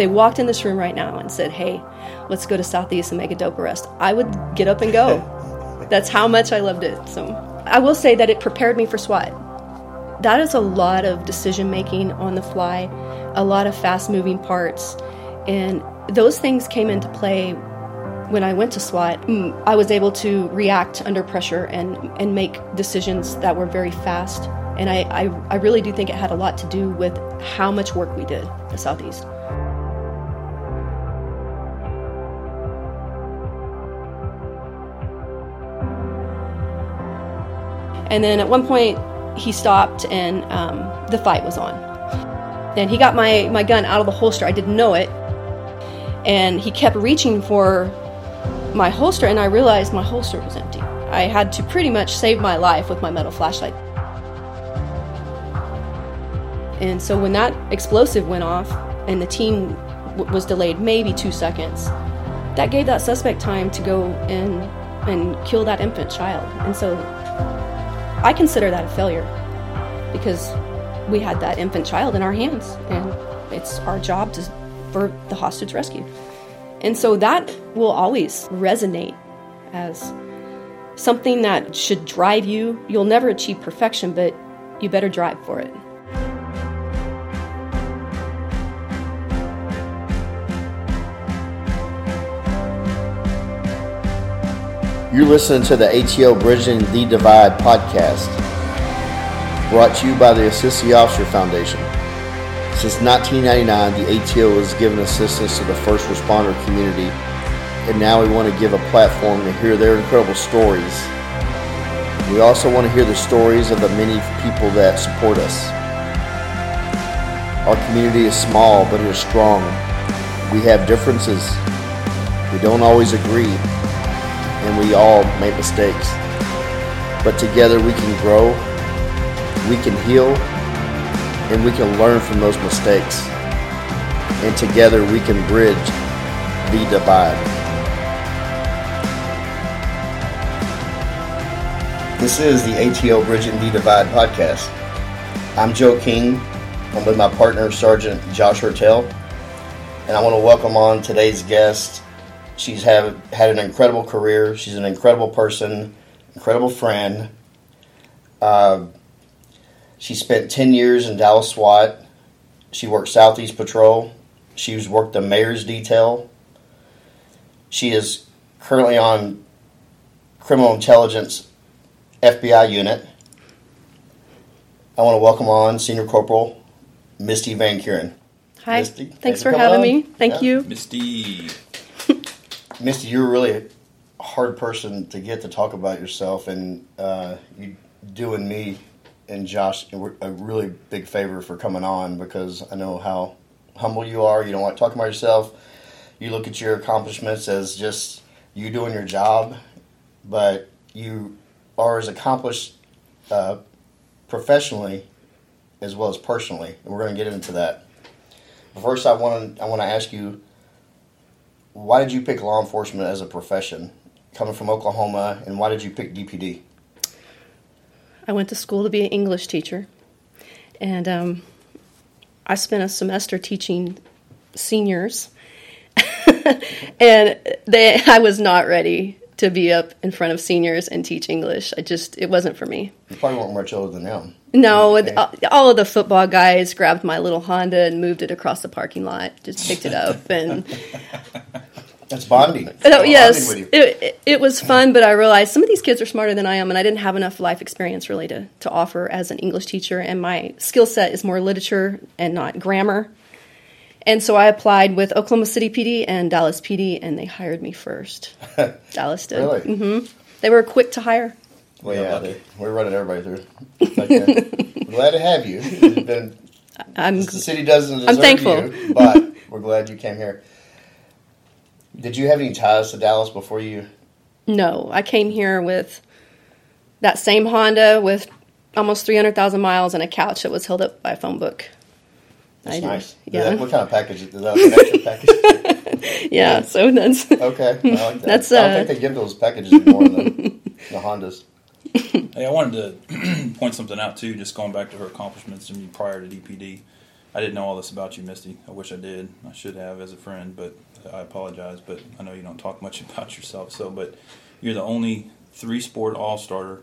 they walked in this room right now and said, "Hey, let's go to Southeast and make a dope arrest," I would get up and go. That's how much I loved it. So I will say that it prepared me for SWAT. That is a lot of decision making on the fly, a lot of fast moving parts, and those things came into play when I went to SWAT. Mm, I was able to react under pressure and, and make decisions that were very fast. And I, I, I really do think it had a lot to do with how much work we did at Southeast. And then at one point, he stopped and um, the fight was on. And he got my, my gun out of the holster. I didn't know it. And he kept reaching for my holster, and I realized my holster was empty. I had to pretty much save my life with my metal flashlight. And so when that explosive went off and the team w- was delayed maybe two seconds, that gave that suspect time to go and and kill that infant child. And so I consider that a failure because we had that infant child in our hands, and it's our job to for the hostage rescue. And so that will always resonate as something that should drive you. You'll never achieve perfection, but you better drive for it. You're listening to the ATO Bridging the Divide podcast, brought to you by the Assist Officer Foundation. Since 1999, the ATO has given assistance to the first responder community, and now we want to give a platform to hear their incredible stories. We also want to hear the stories of the many people that support us. Our community is small, but it is strong. We have differences. We don't always agree and we all make mistakes. But together we can grow, we can heal, and we can learn from those mistakes. And together we can bridge the divide. This is the ATO Bridging the Divide podcast. I'm Joe King. I'm with my partner, Sergeant Josh Hertel. And I want to welcome on today's guest, She's have, had an incredible career. She's an incredible person, incredible friend. Uh, she spent 10 years in Dallas SWAT. She worked Southeast Patrol. She's worked the mayor's detail. She is currently on criminal intelligence FBI unit. I want to welcome on Senior Corporal Misty Van Kuren. Hi. Misty, thanks, thanks for, for having on. me. Thank yeah. you. Misty. Misty, you're really a hard person to get to talk about yourself, and uh, you doing me and Josh a really big favor for coming on because I know how humble you are. You don't like talking about yourself. You look at your accomplishments as just you doing your job, but you are as accomplished uh, professionally as well as personally, and we're going to get into that. First, I want to I want to ask you why did you pick law enforcement as a profession, coming from Oklahoma, and why did you pick DPD? I went to school to be an English teacher, and um, I spent a semester teaching seniors, and they, I was not ready to be up in front of seniors and teach English. I just it wasn't for me. You probably weren't much older than them. No, okay. all of the football guys grabbed my little Honda and moved it across the parking lot. Just picked it up and. That's bonding. Oh, yes, it, it, it, was fun, but I realized some of these kids are smarter than I am, and I didn't have enough life experience really to, to offer as an English teacher. And my skill set is more literature and not grammar. And so I applied with Oklahoma City PD and Dallas PD, and they hired me first. Dallas did. Really? Mm-hmm. They were quick to hire. Well, yeah, they, we're running everybody through. Like we're glad to have you. Been, I'm, the city doesn't deserve I'm thankful. you, but we're glad you came here. Did you have any ties to Dallas before you? No, I came here with that same Honda with almost 300,000 miles and a couch that was held up by a phone book. That's I nice. Yeah. That, what kind of package is that? An package? yeah, so that's okay. I like that. That's, uh, I don't think uh, they give those packages anymore. the, the Hondas. hey, I wanted to point something out too. Just going back to her accomplishments and prior to DPD, I didn't know all this about you, Misty. I wish I did. I should have as a friend, but I apologize. But I know you don't talk much about yourself. So, but you're the only three-sport all-starter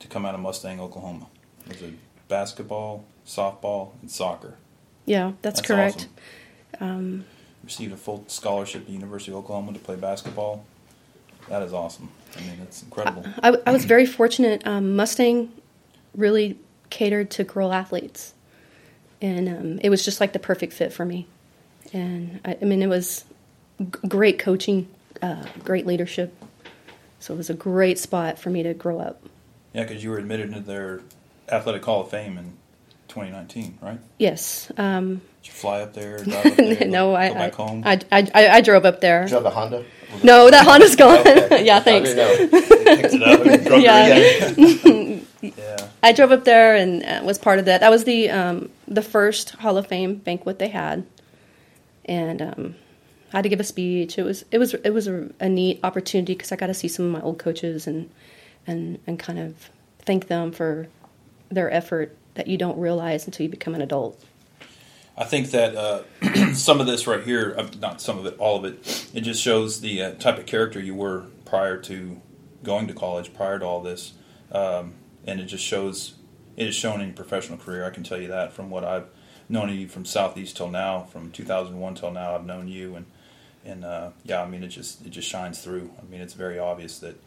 to come out of Mustang, Oklahoma. It Was it basketball, softball, and soccer? Yeah, that's, That's correct. awesome. Um, Received a full scholarship at the University of Oklahoma to play basketball. That is awesome. I mean, it's incredible. I, I was very fortunate. Um, Mustang really catered to girl athletes, and um, it was just like the perfect fit for me. And I, I mean, it was g- great coaching, uh, great leadership. So it was a great spot for me to grow up. Yeah, because you were admitted into their Athletic Hall of Fame in 2019, right? Yes. Um, Did you fly up there? Drive up there no, go, I, go I, back home. I, I, I, I drove up there. Did you have a Honda? No, that Honda's gone. Okay. yeah, thanks. didn't it up and Yeah. yeah. I drove up there and uh, was part of that. That was the um, the first Hall of Fame banquet they had, and um, I had to give a speech. It was it was it was a, a neat opportunity because I got to see some of my old coaches and and and kind of thank them for their effort that you don't realize until you become an adult. I think that uh, some of this right here, uh, not some of it, all of it, it just shows the uh, type of character you were prior to going to college, prior to all this, um, and it just shows. It is shown in your professional career. I can tell you that from what I've known of you from Southeast till now, from 2001 till now, I've known you, and and uh, yeah, I mean it just it just shines through. I mean it's very obvious that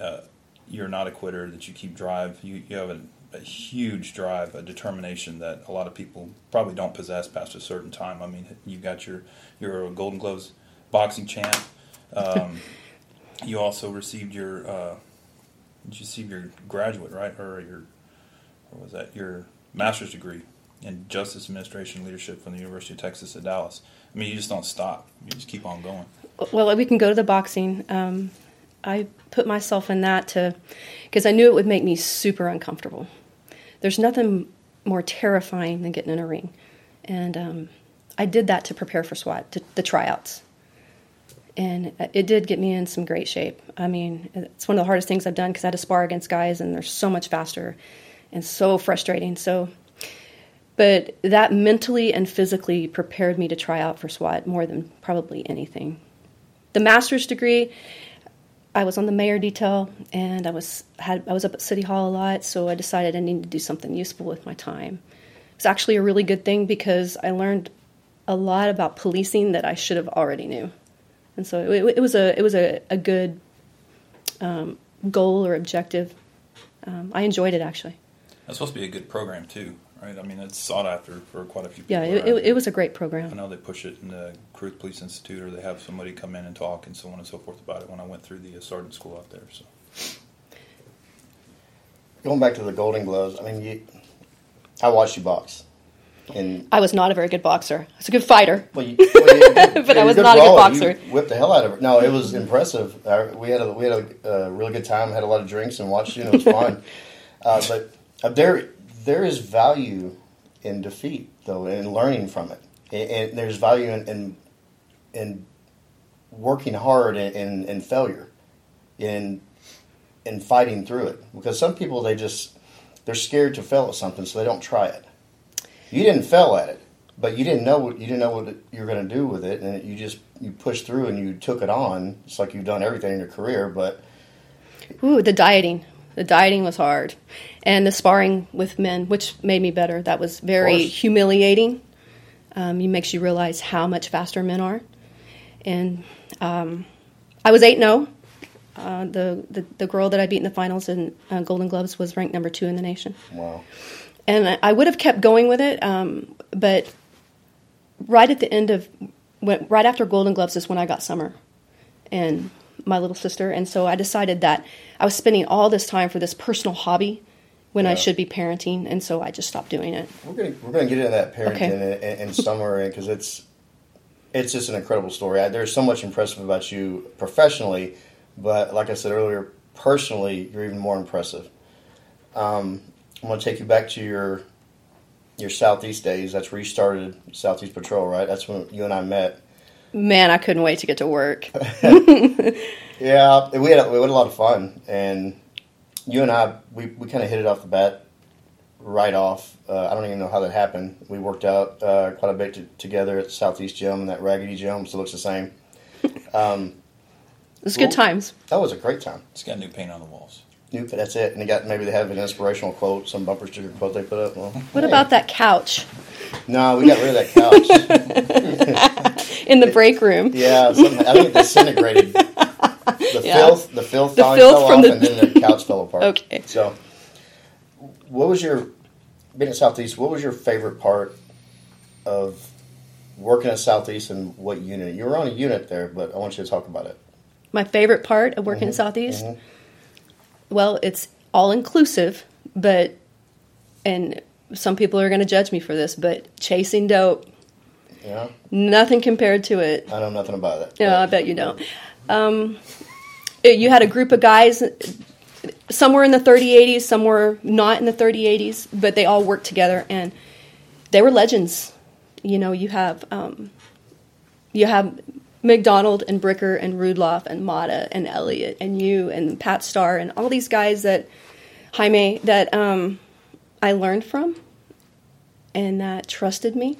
uh, you're not a quitter, that you keep drive. You you have a, a huge drive, a determination that a lot of people probably don't possess past a certain time. I mean, you got your you're Golden Gloves boxing champ. Um, you also received your uh, did you receive your graduate right or your what was that your master's degree in justice administration leadership from the University of Texas at Dallas. I mean, you just don't stop. You just keep on going. Well, we can go to the boxing. Um, I put myself in that to because I knew it would make me super uncomfortable. There's nothing more terrifying than getting in a ring, and um, I did that to prepare for SWAT, to, the tryouts, and it did get me in some great shape. I mean, it's one of the hardest things I've done because I had to spar against guys, and they're so much faster and so frustrating. So but that mentally and physically prepared me to try out for SWAT more than probably anything. The master's degree, I was on the mayor detail and I was had I was up at City Hall a lot, so I decided I needed to do something useful with my time. It's actually a really good thing because I learned a lot about policing that I should have already knew, and so it, it was a it was a, a good um, goal or objective. Um, I enjoyed it actually. That's supposed to be a good program too, right? I mean, it's sought after for quite a few people. Yeah, it, it, it was a great program. I know they push it in the Caruth Police Institute, or they have somebody come in and talk and so on and so forth about it. When I went through the uh, sergeant school out there, so Going back to the Golden Gloves, I mean, you, I watched you box, and I was not a very good boxer. I was a good fighter. well, you, well, you- But I was good not a good boxer. You whipped the hell out of her. No, it was impressive. Uh, we had a we had a, uh really good time. Had a lot of drinks and watched you, and it was fun. uh, but uh, there there is value in defeat, though, and learning from it. And, there's value in, in in working hard and in, in failure, in in fighting through it. Because some people they just they're scared to fail at something, so they don't try it. You didn't fail at it, but you didn't know what you didn't know what you were going to do with it, and you just you pushed through and you took it on. It's like you've done everything in your career, but Ooh, the dieting. The dieting was hard. And the sparring with men, which made me better. That was very humiliating. Um, it makes you realize how much faster men are. And um, I was 8 0. Uh, the, the, the girl that I beat in the finals in uh, Golden Gloves was ranked number two in the nation. wow, and I- I would have kept going with it, um, but right at the end of, right after Golden Gloves is when I got summer, and my little sister, and so I decided that I was spending all this time for this personal hobby when I should be parenting, and so I just stopped doing it. we're gonna we're gonna get into that parenting Okay. in, in, in summer because it's it's just an incredible story. I, there's so much impressive about you professionally, but like I said earlier, personally, you're even more impressive. Um, I'm gonna take you back to your your southeast days. That's where you started Southeast Patrol, right? That's when you and I met. Man, I couldn't wait to get to work. Yeah, we had a, we had a lot of fun, and you and I we, we kind of hit it off the bat right off. Uh, I don't even know how that happened. We worked out uh, quite a bit t- together at Southeast Gym, and that Raggedy Gym still looks the same. Um, It was Cool. good times. that was a great time. It's got new paint on the walls. Nope, that's it. And they got maybe they have an inspirational quote, some bumper sticker quote they put up. Well, What about that couch No, we got rid of that couch. in the break room? yeah, something, I think it disintegrated. The Yeah. filth, the filth, The filth fell off, the- and then the couch fell apart. Okay. So, what was your being at Southeast? What was your favorite part of working at Southeast, and what unit? You were on a unit there, but I want you to talk about it. My favorite part of working in mm-hmm. Southeast? Mm-hmm. Well, it's all inclusive, but, and some people are going to judge me for this, but chasing dope, Yeah, nothing compared to it. I know nothing about it. No, I bet you don't. Um, you had a group of guys, some were in the 30 80s, some were not in the 30 80s, but they all worked together and they were legends. You know, you have um, you have McDonald and Bricker and Rudloff and Mata and Elliot and you and Pat Starr and all these guys that Jaime that um, I learned from and that trusted me.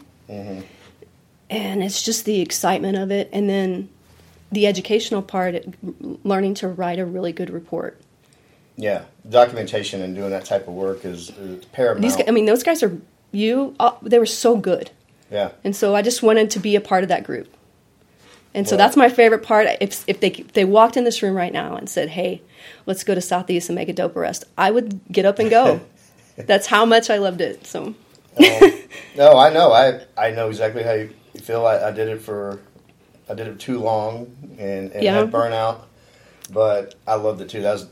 And it's just the excitement of it, and then the educational part, learning to write a really good report. Yeah, documentation and doing that type of work is, is paramount. These, guys, I mean, those guys are you. Uh, they were so good, yeah, and so I just wanted to be a part of that group. And so Well- that's my favorite part. If if they if they walked in this room right now and said, "Hey, let's go to Southeast and make a dope arrest," I would get up and go. that's how much I loved it. So no, I know. I I know exactly how you feel. I, I did it for, I did it too long and, and Yeah. had burnout, but I loved it too. That was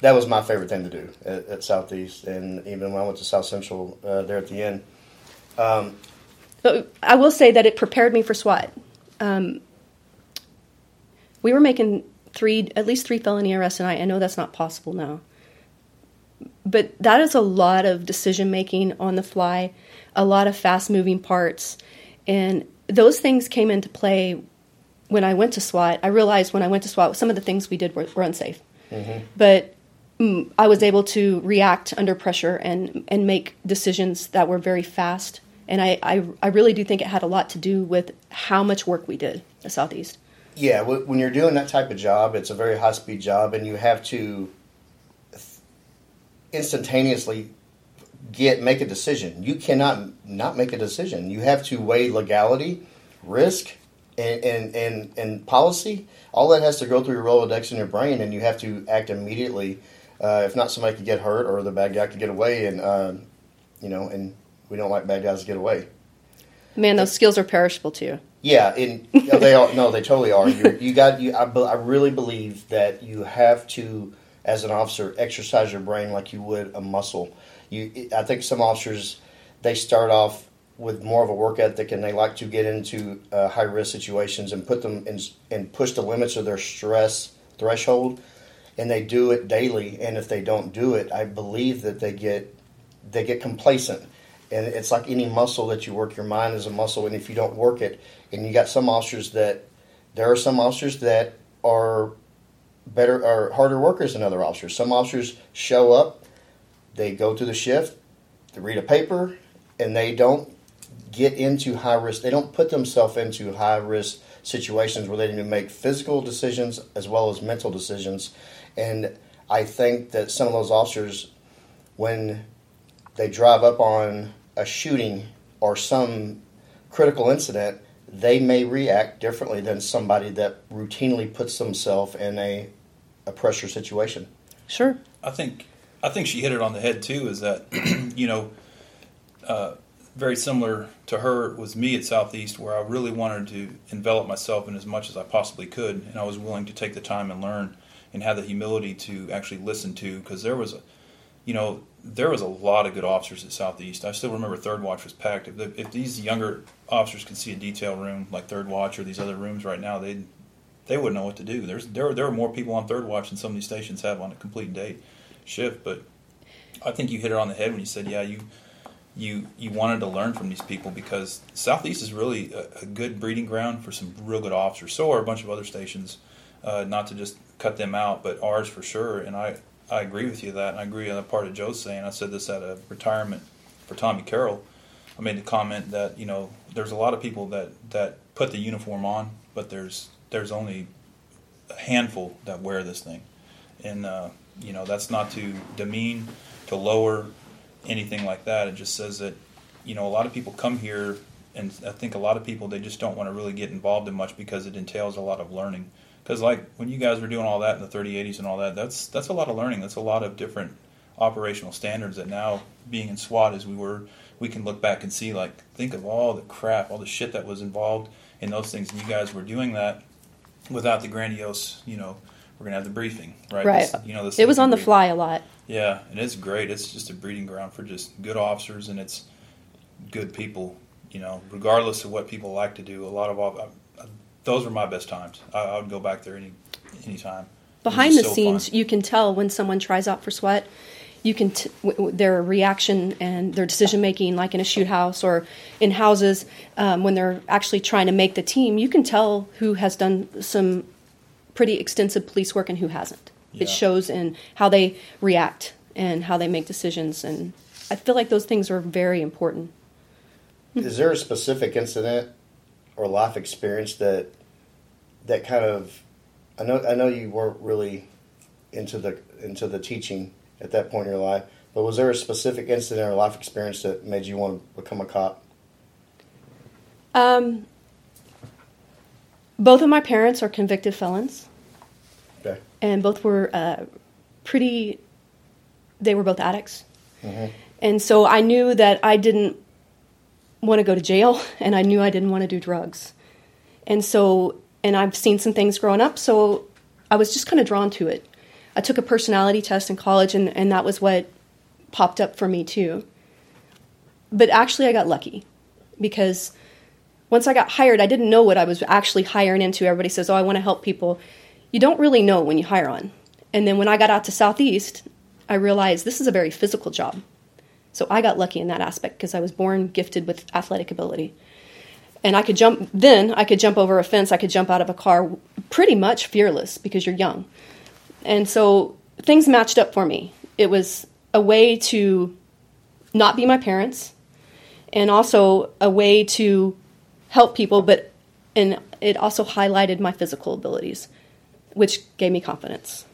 that was my favorite thing to do at, at Southeast, and even when I went to South Central uh, there at the end. But I will say that it prepared me for SWAT. Um, we were making three, at least three felony arrests a night. I know that's not possible now. But that is a lot of decision making on the fly, a lot of fast moving parts. And those things came into play when I went to SWAT. I realized when I went to SWAT, some of the things we did were, were unsafe. But mm, I was able to react under pressure and, and make decisions that were very fast. And I, I, I really do think it had a lot to do with how much work we did at Southeast. Yeah, when you're doing that type of job, it's a very high speed job, and you have to instantaneously get make a decision. You cannot not make a decision. You have to weigh legality, risk, and and and, and policy. All that has to go through your Rolodex in your brain, and you have to act immediately. Uh, if not, somebody could get hurt, or the bad guy could get away, and uh, you know, and we don't like bad guys to get away. Man, those skills are perishable too. Yeah, and they are. No, they totally are. You're, you got. You, I, I really believe that you have to, as an officer, exercise your brain like you would a muscle. You, I think some officers, they start off with more of a work ethic, and they like to get into uh, high risk situations and put them in, and push the limits of their stress threshold, and they do it daily. And if they don't do it, I believe that they get they get complacent. And it's like any muscle that you work. Your mind is a muscle, and if you don't work it, and you got some officers that there are some officers that are better or harder workers than other officers. Some officers show up, they go through the shift, they read a paper, and they don't get into high risk. They don't put themselves into high risk situations where they need to make physical decisions as well as mental decisions. And I think that some of those officers, when they drive up on a shooting or some critical incident, they may react differently than somebody that routinely puts themselves in a, a pressure situation. Sure. I think I think she hit it on the head too. Is that you know, uh, very similar to her was me at Southeast, where I really wanted to envelop myself in as much as I possibly could, and I was willing to take the time and learn, and have the humility to actually listen to, because there was a, you know, there was a lot of good officers at Southeast. I still remember Third Watch was packed. If, the, if these younger officers could see a detail room like Third Watch or these other rooms right now, they'd they wouldn't know what to do. There's there there are more people on Third Watch than some of these stations have on a complete day shift. But I think you hit it on the head when you said, yeah, you you you wanted to learn from these people because Southeast is really a, a good breeding ground for some real good officers. So are a bunch of other stations. Uh, not to just cut them out, but ours for sure. And I I agree with you that, and I agree on the part of Joe's saying. I said this at a retirement for Tommy Carroll. I made the comment that you know there's a lot of people that that put the uniform on, but there's there's only a handful that wear this thing, and uh, you know that's not to demean, to lower anything like that. It just says that you know a lot of people come here, and I think a lot of people they just don't want to really get involved in much because it entails a lot of learning. Because like when you guys were doing all that in the 3080s and all that, that's that's a lot of learning. That's a lot of different operational standards that now being in SWAT as we were, we can look back and see like think of all the crap, all the shit that was involved in those things, and you guys were doing that without the grandiose, you know, we're gonna have the briefing, right? Right. This- you know, this It was on the fly a lot. Yeah, and it's great. It's just a breeding ground for just good officers, and it's good people. You know, regardless of what people like to do, a lot of all, uh, those were my best times. I, I would go back there any any time. Behind the so scenes, fun. you can tell when someone tries out for SWAT. You can t- w- their reaction and their decision making, like in a shoot house or in houses, um, when they're actually trying to make the team. You can tell who has done some pretty extensive police work and who hasn't. Yeah. It shows in how they react and how they make decisions, and I feel like those things are very important. Is there a specific incident or life experience that that kind of I know I know you weren't really into the into the teaching at that point in your life, but was there a specific incident or life experience that made you want to become a cop? Um, both of my parents are convicted felons. Okay. and both were uh, pretty they were both addicts. And so i knew that i didn't want to go to jail and i knew i didn't want to do drugs. And so and i've seen some things growing up so i was just kind of drawn to it. I took a personality test in college and, and that was what popped up for me too. But actually i got lucky because once I got hired, I didn't know what I was actually hiring into. Everybody says, "Oh, I want to help people." You don't really know when you hire on. And then when I got out to Southeast, I realized this is a very physical job. So I got lucky in that aspect because I was born gifted with athletic ability. And I could jump then I could jump over a fence, I could jump out of a car pretty much fearless because you're young. And so things matched up for me. It was a way to not be my parents and also a way to help people, but and it also highlighted my physical abilities, which gave me confidence.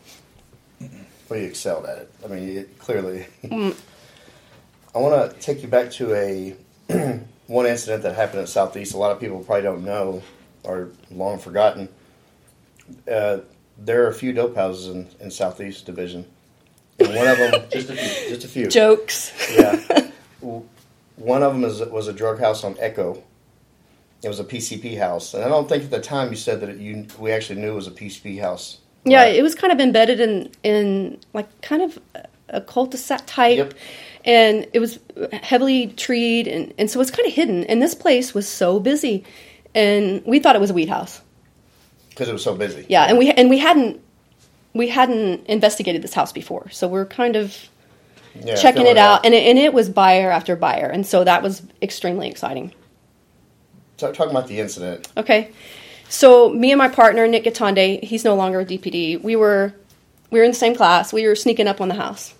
Well, you excelled at it. I mean, you, clearly. I want to take you back to a one incident that happened at Southeast. A lot of people probably don't know or long forgotten. Uh, there are a few dope houses in, in Southeast Division, and one of them, just a few, just a few. Jokes. Yeah, one of them is, was a drug house on Echo. It was a PCP house, and I don't think at the time you said that it, you we actually knew it was a PCP house. Yeah, it was kind of embedded in in like kind of a cul-de-sac type, Yep. and it was heavily treed, and, and so it's kind of hidden. And this place was so busy, and we thought it was a weed house. because it was so busy. Yeah, and we and we hadn't we hadn't investigated this house before, so we're kind of Yeah, checking it out, and it, and it was buyer after buyer, and so that was extremely exciting. So talking about the incident, Okay, so me and my partner Nick Gatonde, he's no longer a DPD. We were we were in the same class. We were sneaking up on the house,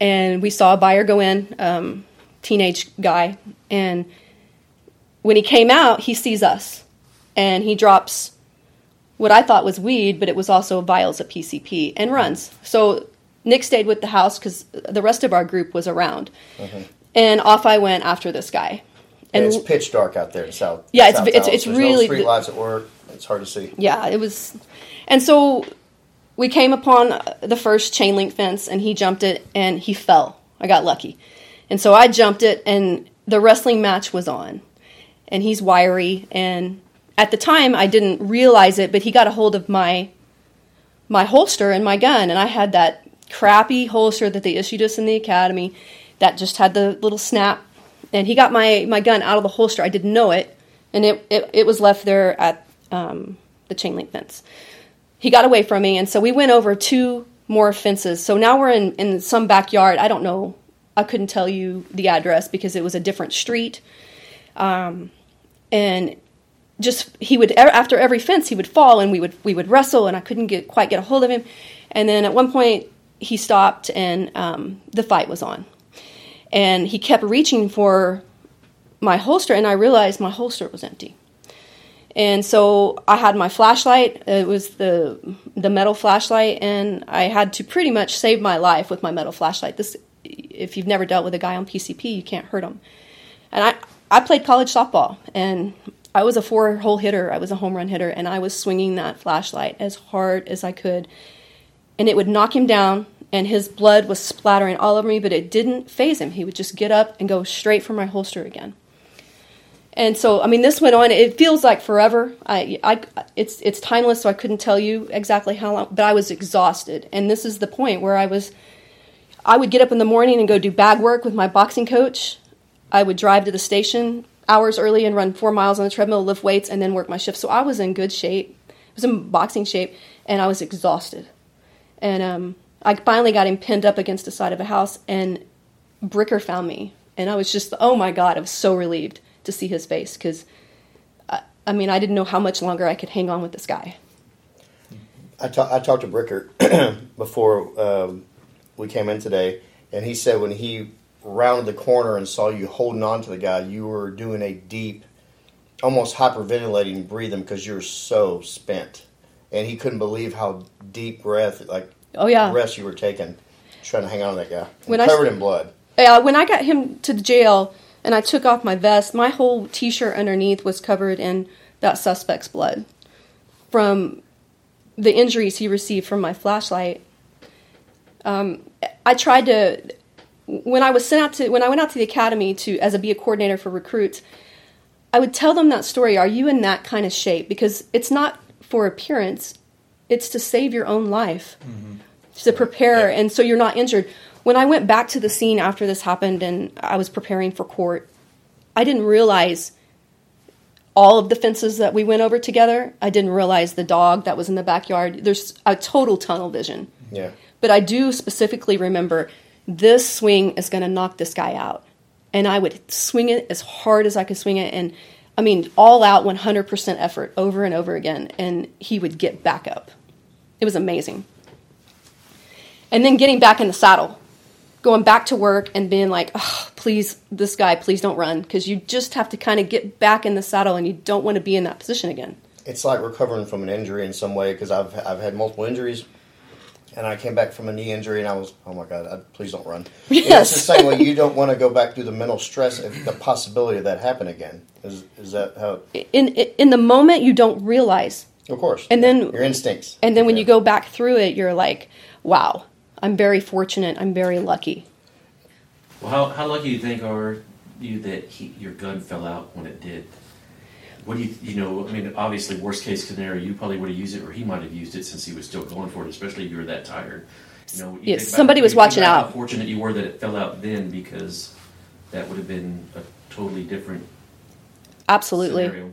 and we saw a buyer go in, um, teenage guy, and when he came out, he sees us, and he drops what I thought was weed, but it was also vials of PCP, and runs. So Nick stayed with the house because the rest of our group was around, and off I went after this guy. And And it's pitch dark out there in South. Yeah, it's- South it's- it's There's really no street lights at work. It's hard to see. yeah, it was. And so we came upon the first chain link fence, and he jumped it, and he fell. I got lucky, and so I jumped it, and the wrestling match was on, and he's wiry, and at the time I didn't realize it, but he got a hold of my my holster and my gun, and I had that crappy holster that they issued us in the academy that just had the little snap, and he got my my gun out of the holster. I didn't know it, and it it, it was left there at um, the chain link fence. He got away from me, and so we went over two more fences. So now we're in in some backyard. I don't know. I couldn't tell you the address because it was a different street. Um, and just he would after every fence he would fall and we would we would wrestle and I couldn't get quite get a hold of him. And then at one point he stopped and um, the fight was on. And he kept reaching for my holster, and I realized my holster was empty. And so I had my flashlight. It was the the metal flashlight, and I had to pretty much save my life with my metal flashlight. This, if you've never dealt with a guy on PCP, you can't hurt him. And I I played college softball, and I was a four hole hitter. I was a home run hitter, and I was swinging that flashlight as hard as I could, and it would knock him down. And his blood was splattering all over me, but it didn't phase him. He would just get up and go straight for my holster again. And so, I mean, this went on. It feels like forever. I, I, it's it's timeless, so I couldn't tell you exactly how long. But I was exhausted, and this is the point where I was. I would get up in the morning and go do bag work with my boxing coach. I would drive to the station hours early and run four miles on the treadmill, lift weights, and then work my shift. So I was in good shape. I was in boxing shape, and I was exhausted. And um, I finally got him pinned up against the side of a house, and Bricker found me, and I was just, oh my god, I was so relieved to see his face because, I, I, mean, I didn't know how much longer I could hang on with this guy. I, I talked to Bricker before um, we came in today, and he said when he rounded the corner and saw you holding on to the guy, you were doing a deep, almost hyperventilating breathing because you were so spent. And he couldn't believe how deep breath, like oh yeah, The rest you were taking, trying to hang on to that guy, when covered I, in blood. Yeah, when I got him to the jail, and I took off my vest. My whole t shirt underneath was covered in that suspect's blood from the injuries he received from my flashlight. Um, I tried to when I was sent out to when I went out to the academy to as a be a coordinator for recruits. I would tell them that story. Are you in that kind of shape? Because it's not for appearance; it's to save your own life, mm-hmm. to prepare, yeah. and so you're not injured when I went back to the scene after this happened and I was preparing for court, I didn't realize all of the fences that we went over together. I didn't realize the dog that was in the backyard. There's a total tunnel vision. Yeah. But I do specifically remember this swing is going to knock this guy out. And I would swing it as hard as I could swing it. And I mean, all out 100% effort over and over again. And he would get back up. It was amazing. And then getting back in the saddle going back to work and being like, oh, please, this guy, please don't run, because you just have to kind of get back in the saddle and you don't want to be in that position again. It's like recovering from an injury in some way because I've I've had multiple injuries, and I came back from a knee injury and I was, oh my god, I, please don't run. Yes. it's the same way you don't want to go back through the mental stress of the possibility of that happen again. Is is that how? In in the moment, you don't realize. Of course. And then your instincts. And then when yeah. you go back through it, you're like, wow, I'm very fortunate. I'm very lucky. Well, how, how lucky do you think are you that he, your gun fell out when it did? What do you, you know, I mean, obviously, worst case scenario, you probably would have used it, or he might have used it since he was still going for it, especially if you were that tired. You know, you yes, somebody was watching out. How fortunate you were that it fell out then, because that would have been a totally different. Absolutely. Scenario.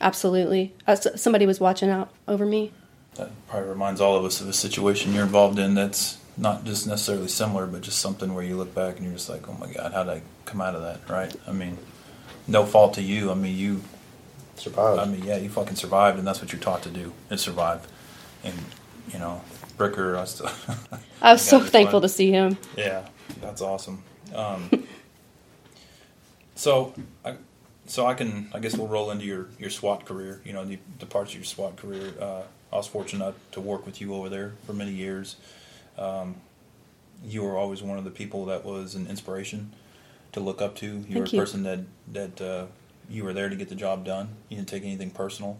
Absolutely. Uh, somebody was watching out over me. That probably reminds all of us of a situation you're involved in that's not just necessarily similar, but just something where you look back and you're just like, oh my God, how did I come out of that? Right? I mean, no fault to you. I mean, you survived. I mean, yeah, you fucking survived, and that's what you're taught to do is survive. And you know, Bricker, I still. I was so thankful fun. to see him. Yeah, that's awesome. Um, so, I, so I can, I guess we'll roll into your your SWAT career. You know, the, the parts of your SWAT career. Uh, I was fortunate to work with you over there for many years. Um, you were always one of the people that was an inspiration to look up to. You Thank were a you. person that that uh, you were there to get the job done. You didn't take anything personal.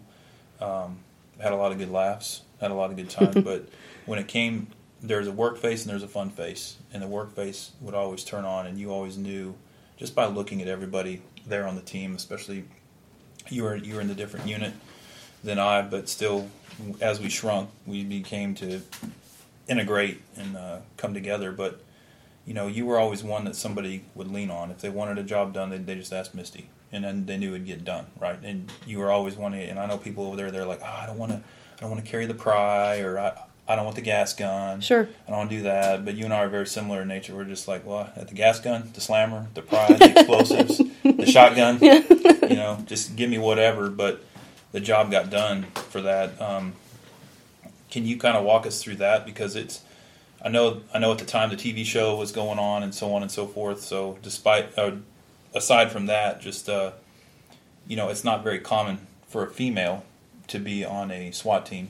Um, had a lot of good laughs. Had a lot of good time. but when it came, there's a work face and there's a fun face, and the work face would always turn on, and you always knew just by looking at everybody there on the team, especially you were you were in the different unit than I, but still, as we shrunk, we became to integrate and uh, come together. But you know, you were always one that somebody would lean on if they wanted a job done. They, they just asked Misty, and then they knew it'd get done, right? And you were always one. And I know people over there. They're like, oh, I don't want to, I don't want to carry the pry, or I, I don't want the gas gun. Sure. I don't want to do that. But you and I are very similar in nature. We're just like, well, at the gas gun, the slammer, the pry, the explosives, the shotgun. Yeah. you know, just give me whatever. But the job got done for that. Um, can you kind of walk us through that because it's I know I know at the time the TV show was going on and so on and so forth. So despite uh, aside from that, just uh, you know, it's not very common for a female to be on a SWAT team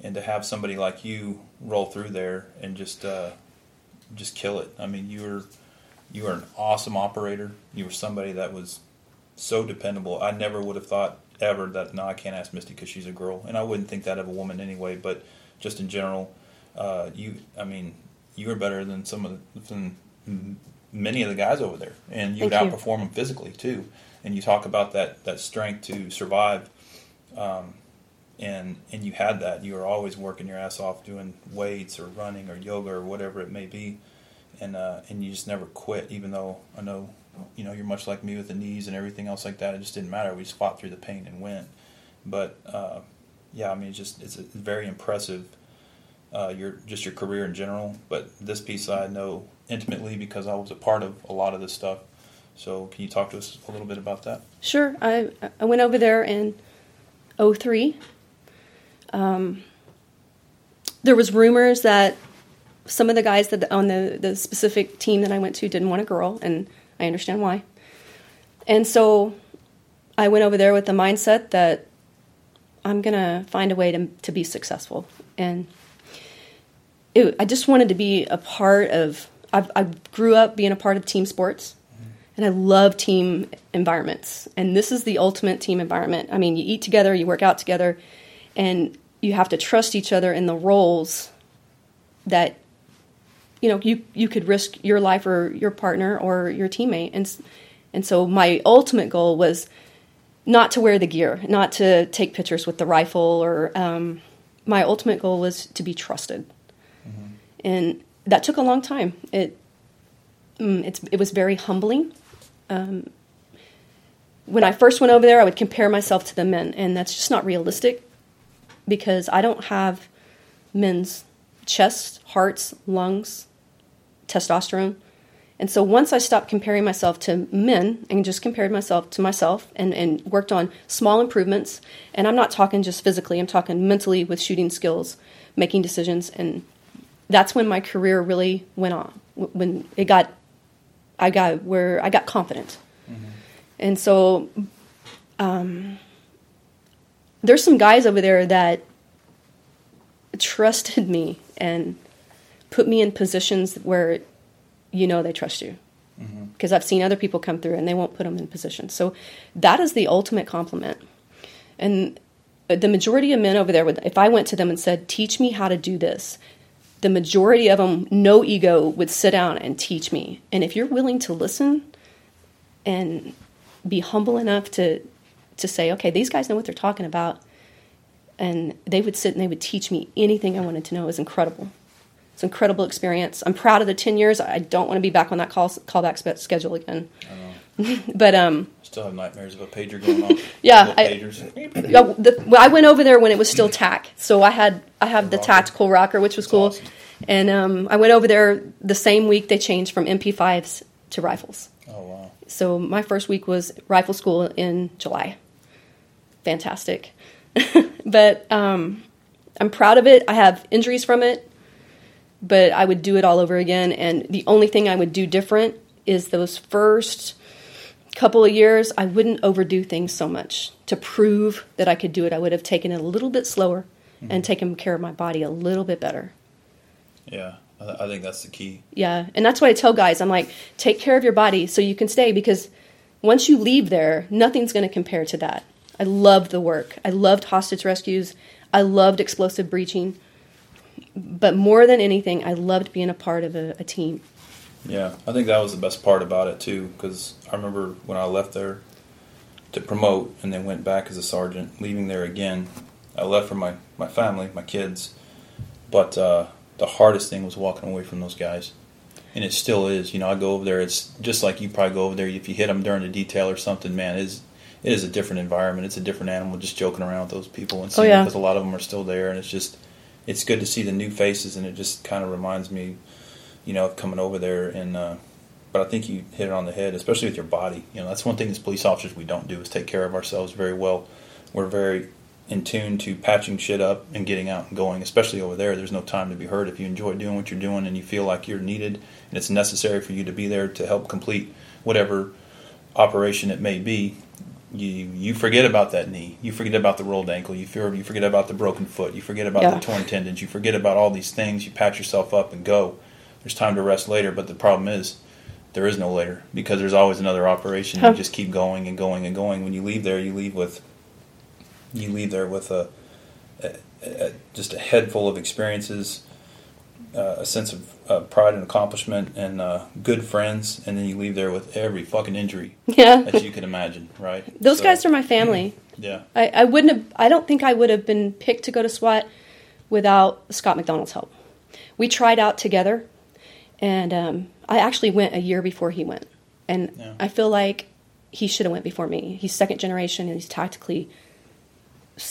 and to have somebody like you roll through there and just uh, just kill it. I mean, you were you were an awesome operator. You were somebody that was so dependable. I never would have thought ever that no, I can't ask Misty because she's a girl, and I wouldn't think that of a woman anyway. But just in general, uh, you, I mean, you were better than some of the, than many of the guys over there, and you Thank would you. outperform them physically too. And you talk about that that strength to survive, um, and and you had that. You were always working your ass off doing weights or running or yoga or whatever it may be, and uh, and you just never quit. Even though I know, you know, you're much like me with the knees and everything else like that. It just didn't matter. We just fought through the pain and went. But uh, yeah, I mean, it's just it's a very impressive. Uh, your just your career in general, but this piece I know intimately because I was a part of a lot of this stuff. So, can you talk to us a little bit about that? Sure. I I went over there in 03. Um, there was rumors that some of the guys that on the, the specific team that I went to didn't want a girl, and I understand why. And so I went over there with the mindset that I'm gonna find a way to to be successful, and it, I just wanted to be a part of. I've, I grew up being a part of team sports, and I love team environments. And this is the ultimate team environment. I mean, you eat together, you work out together, and you have to trust each other in the roles that you know you you could risk your life or your partner or your teammate. And and so my ultimate goal was not to wear the gear, not to take pictures with the rifle, or um, my ultimate goal was to be trusted, and that took a long time. It mm, it was very humbling. Um, when I first went over there, I would compare myself to the men, and that's just not realistic because I don't have men's chests, hearts, lungs, testosterone. And so once I stopped comparing myself to men and just compared myself to myself and, and worked on small improvements, and I'm not talking just physically, I'm talking mentally with shooting skills, making decisions, and that's when my career really went on. When it got, I got where I got confident. Mm-hmm. And so um, there's some guys over there that trusted me and put me in positions where you know they trust you mm-hmm. because I've seen other people come through and they won't put them in positions. So that is the ultimate compliment. And uh, the majority of men over there would if I went to them and said, "Teach me how to do this." The majority of them, no ego, would sit down and teach me. And if you're willing to listen and be humble enough to to say, "Okay, these guys know what they're talking about." And they would sit and they would teach me anything I wanted to know. It was incredible. It's an incredible experience. I'm proud of the 10 years. I don't want to be back on that call callback schedule again. but um, Still have nightmares of a pager going off. Yeah, I- pagers. yeah, the, well, I went over there when it was still TAC, so I had I have the rocker. tactical rocker, which was That's cool. awesome. And um, I went over there the same week they changed from MP5s to rifles. Oh wow. So my first week was rifle school in July. Fantastic. but um, I'm proud of it. I have injuries from it, but I would do it all over again. And the only thing I would do different is those first couple of years, I wouldn't overdo things so much. To prove that I could do it, I would have taken it a little bit slower and mm-hmm. taken care of my body a little bit better. Yeah, I, I think that's the key. Yeah, and that's what I tell guys. I'm like, take care of your body so you can stay because once you leave there, nothing's going to compare to that. I loved the work. I loved hostage rescues. I loved explosive breaching. But more than anything, I loved being a part of a, a team. Yeah, I think that was the best part about it too, because I remember when I left there to promote and then went back as a sergeant, leaving there again. I left for my, my family, my kids, but uh, the hardest thing was walking away from those guys, and it still is. You know, I go over there. It's just like you probably go over there. If you hit them during the detail or something, man, it is it is a different environment. It's a different animal. Just joking around with those people and seeing yeah. because a lot of them are still there, and it's just it's good to see the new faces, and it just kind of reminds me you know, coming over there and uh, but I think you hit it on the head, especially with your body. You know, that's one thing as police officers we don't do is take care of ourselves very well. We're very in tune to patching shit up and getting out and going. Especially over there, there's no time to be hurt. If you enjoy doing what you're doing and you feel like you're needed and it's necessary for you to be there to help complete whatever operation it may be, you you forget about that knee, you forget about the rolled ankle, you fear, you forget about the broken foot, you forget about Yeah. the torn tendons, you forget about all these things. You patch yourself up and go. There's time to rest later, but the problem is there is no later because there's always another operation. Huh. You just keep going and going and going. When you leave there, you leave with you leave there with a, a, a just a head full of experiences, uh, a sense of uh, pride and accomplishment, and uh, good friends, and then you leave there with every fucking injury Yeah. that you can imagine. Right? Those So, guys are my family. Yeah. I, I wouldn't have, I don't think I would have been picked to go to SWAT without Scott McDonald's help. We tried out together, and um, I actually went a year before he went. And Yeah. I feel like he should have went before me. He's second generation, and he's tactically,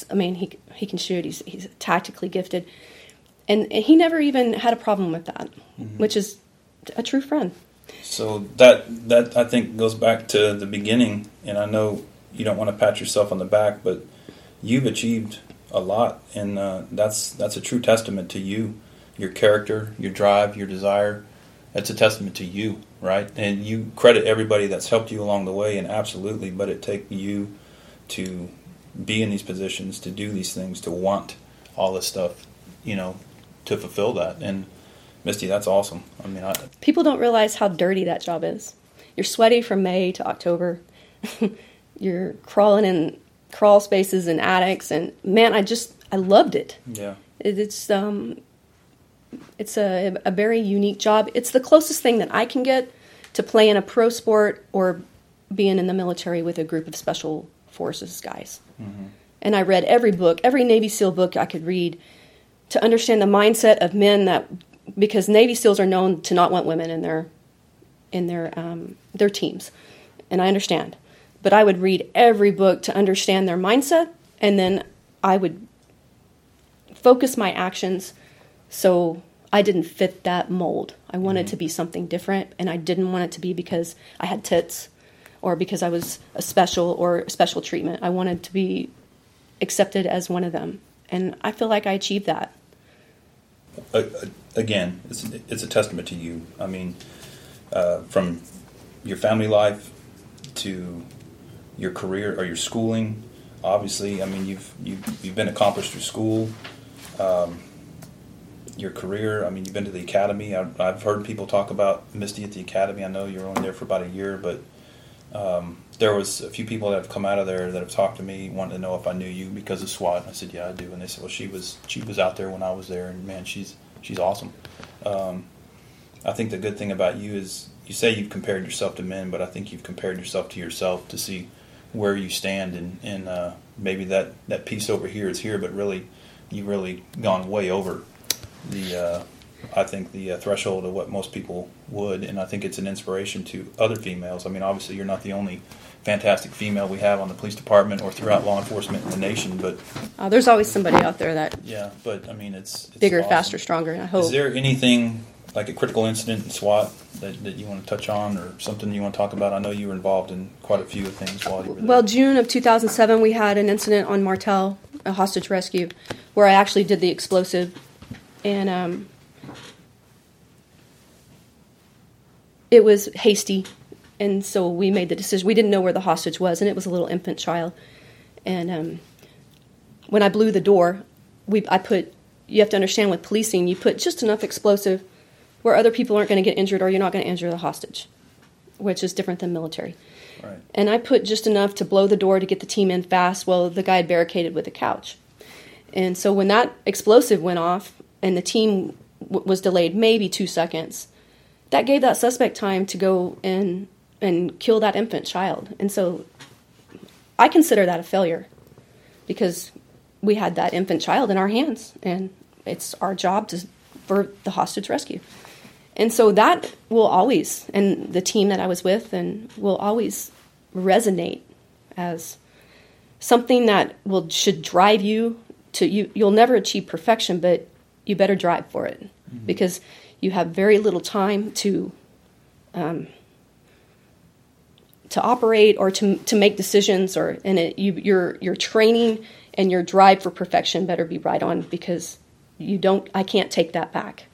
I mean, he, he can shoot, he's, he's tactically gifted. And, and he never even had a problem with that, which is a true friend. So that that I think goes back to the beginning, and I know you don't want to pat yourself on the back, but you've achieved a lot, and uh, that's that's a true testament to you, your character, your drive, your desire. That's a testament to you, right? And you credit everybody that's helped you along the way, and absolutely, but it takes you to be in these positions, to do these things, to want all this stuff, you know, to fulfill that. And Misty, that's awesome. I mean, I, People don't realize how dirty that job is. You're sweaty from May to October. You're crawling in crawl spaces and attics, and man, I just I loved it. yeah. It- It's um, it's a a very unique job. It's the closest thing that I can get to playing a pro sport or being in the military with a group of special forces guys. And I read every book, every Navy SEAL book I could read to understand the mindset of men that because Navy SEALs are known to not want women in their in their um, their teams, and I understand. But I would read every book to understand their mindset, and then I would focus my actions so I didn't fit that mold. I wanted to be something different, and I didn't want it to be because I had tits or because I was a special or special treatment. I wanted to be accepted as one of them, and I feel like I achieved that. a- again, it's it's a testament to you. I mean, uh, from your family life to your career or your schooling. Obviously, I mean you've you've, you've been accomplished through school. Um, your career. I mean, you've been to the academy. I've, I've heard people talk about Misty at the academy. I know you were only there for about a year, but um, there was a few people that have come out of there that have talked to me, wanting to know if I knew you because of SWAT. And I said, yeah, I do. And they said, well, she was she was out there when I was there, and man, she's she's awesome. Um, I think the good thing about you is you say you've compared yourself to men, but I think you've compared yourself to yourself to see where you stand, and and uh, maybe that that piece over here is here, but really you've really gone way over the. Uh, I think the uh, threshold of what most people would, and I think it's an inspiration to other females. I mean, obviously, you're not the only fantastic female we have on the police department or throughout law enforcement in the nation, but Uh, there's always somebody out there that yeah, but I mean, it's, it's bigger, awesome. faster, stronger. And I hope. Is there anything like a critical incident in SWAT that, that you want to touch on, or something you want to talk about? I know you were involved in quite a few of things while you were there. Well, June of 2007, we had an incident on Martel, a hostage rescue, where I actually did the explosive, and um, it was hasty, and so we made the decision. We didn't know where the hostage was, and it was a little infant child. And um, when I blew the door, we I put. You have to understand with policing, you put just enough explosive where other people aren't going to get injured, or you're not going to injure the hostage, which is different than military. right. And I put just enough to blow the door to get the team in fast. Well, the guy had barricaded with a couch. And so when that explosive went off and the team w- was delayed maybe two seconds, that gave that suspect time to go in and kill that infant child. And so I consider that a failure because we had that infant child in our hands and it's our job to for the hostage rescue. And so that will always, and the team that I was with, and will always resonate as something that will should drive you to you. You'll never achieve perfection, but you better drive for it because you have very little time to um, to operate or to to make decisions, or and it, you, your your training and your drive for perfection better be right on because you don't. I can't take that back.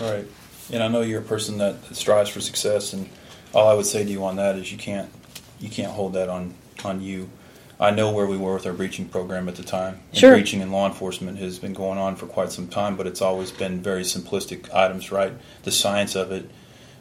Right. And I know you're a person that, that strives for success, and all I would say to you on that is you can't you can't hold that on on you. I know where we were with our breaching program at the time. And Sure. breaching in law enforcement has been going on for quite some time, but it's always been very simplistic items, right? The science of it,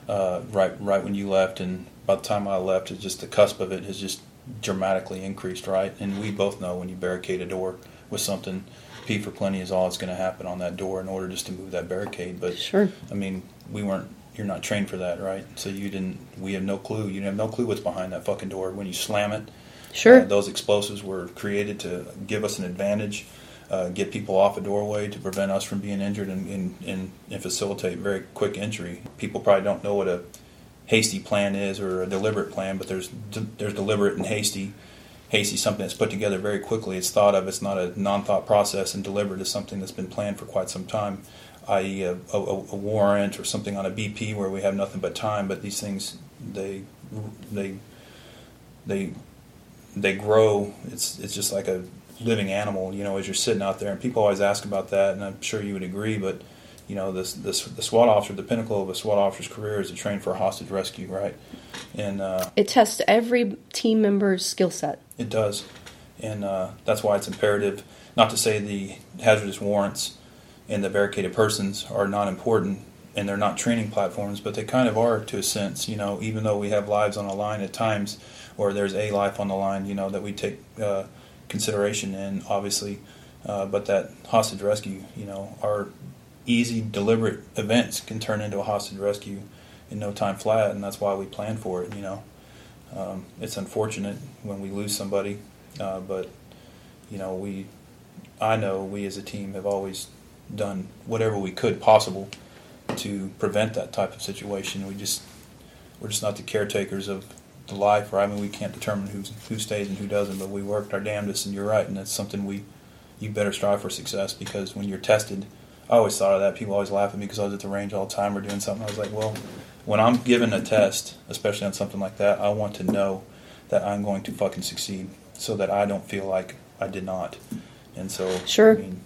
uh, right, right when you left, and by the time I left, it's just the cusp of it has just dramatically increased, right? And we both know when you barricade a door with something, P for plenty is all that's going to happen on that door in order just to move that barricade. But Sure. I mean, we weren't. You're not trained for that, right? So you didn't. We have no clue. You have no clue what's behind that fucking door when you slam it. Sure. Uh, those explosives were created to give us an advantage, uh, get people off a doorway to prevent us from being injured and, and, and, and facilitate very quick entry. People probably don't know what a hasty plan is or a deliberate plan, but there's there's deliberate and hasty. Hasty is something that's put together very quickly. It's thought of. It's not a non-thought process, and deliberate is something that's been planned for quite some time, i.e., a, a, a warrant or something on a BP where we have nothing but time. But these things, they they they they grow. It's it's just like a living animal, you know, as you're sitting out there. And people always ask about that, and I'm sure you would agree. But you know, this this the SWAT officer, the pinnacle of a SWAT officer's career is to train for a hostage rescue, right? And uh, It tests every team member's skill set. it does, and uh, that's why it's imperative. Not to say the hazardous warrants and the barricaded persons are not important, and they're not training platforms, but they kind of are to a sense. You know, even though we have lives on the line at times, or there's a life on the line, you know, that we take uh, consideration in, obviously. Uh, but that hostage rescue, you know, our easy, deliberate events can turn into a hostage rescue in no time flat, and that's why we plan for it. You know, um, it's unfortunate when we lose somebody, uh, but you know, we, I know we as a team have always done whatever we could possible to prevent that type of situation. We just, we're just not the caretakers of the life, right? I mean, we can't determine who's, who stays and who doesn't, but we worked our damnedest, and you're right, and that's something we, you better strive for success because when you're tested, I always thought of that. People always laugh at me because I was at the range all the time or doing something. I was like, well, when I'm given a test, especially on something like that, I want to know that I'm going to fucking succeed so that I don't feel like I did not. And so, Sure. I mean,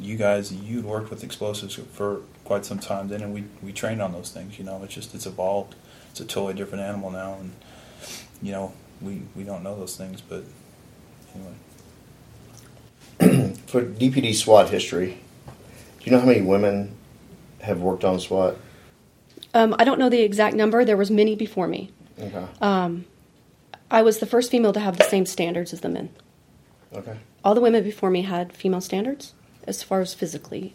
you guys, you'd worked with explosives for quite some time then, and we, we trained on those things. You know, it's just, it's evolved. It's a totally different animal now. And, you know, we, we don't know those things, but anyway. For DPD SWAT history, do you know how many women have worked on SWAT? Um, I don't know the exact number. There was many before me. Okay. Um, I was the first female to have the same standards as the men. okay. All the women before me had female standards as far as physically,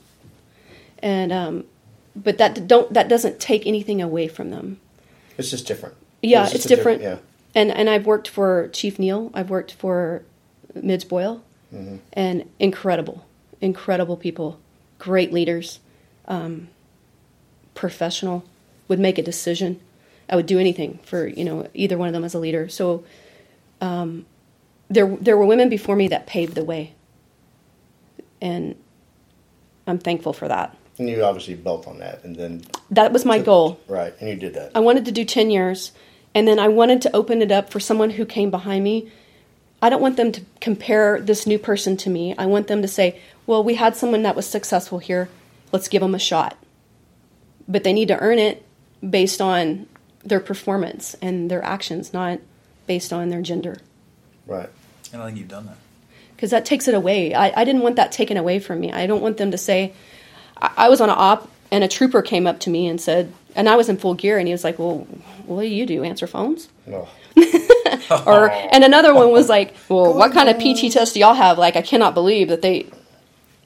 and um, but that don't that doesn't take anything away from them. It's just different. Yeah, just it's a diff- different. And and I've worked for Chief Neal. I've worked for Midge Boyle, and incredible, incredible people, great leaders, um, professional. Would make a decision. I would do anything for you know either one of them as a leader. So um, there there were women before me that paved the way, and I'm thankful for that. And you obviously built on that, and then That was my goal. right, and you did that. I wanted to do 10 years, and then I wanted to open it up for someone who came behind me. I don't want them to compare this new person to me. I want them to say, well, we had someone that was successful here. Let's give them a shot. But they need to earn it based on their performance and their actions, not based on their gender. Right. And I think you've done that. Because that takes it away. I, I didn't want that taken away from me. I don't want them to say, I, I was on an op and a trooper came up to me and said, and I was in full gear, and he was like, well, what do you do? Answer phones? No. or and another one was like, "Well, what kind of PT test do y'all have?" Like, I cannot believe that they.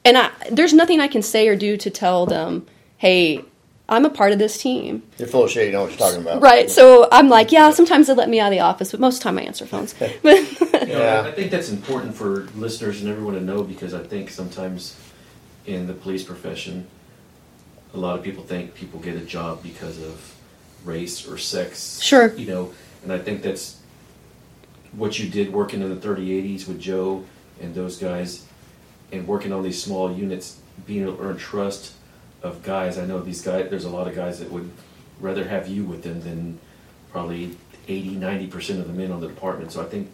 And I, there's nothing I can say or do to tell them, "Hey, I'm a part of this team." You're full of shit. You know what you're talking about. Right. So I'm like, yeah. Sometimes they let me out of the office, but most of the time I answer phones. But You know, Yeah. I I think that's important for listeners and everyone to know because I think sometimes in the police profession, a lot of people think people get a job because of race or sex. Sure. You know, and I think that's what you did working in the 3080s with Joe and those guys and working on these small units, being able to earn trust of guys. I know these guys, there's a lot of guys that would rather have you with them than probably 80, 90% of the men on the department. So I think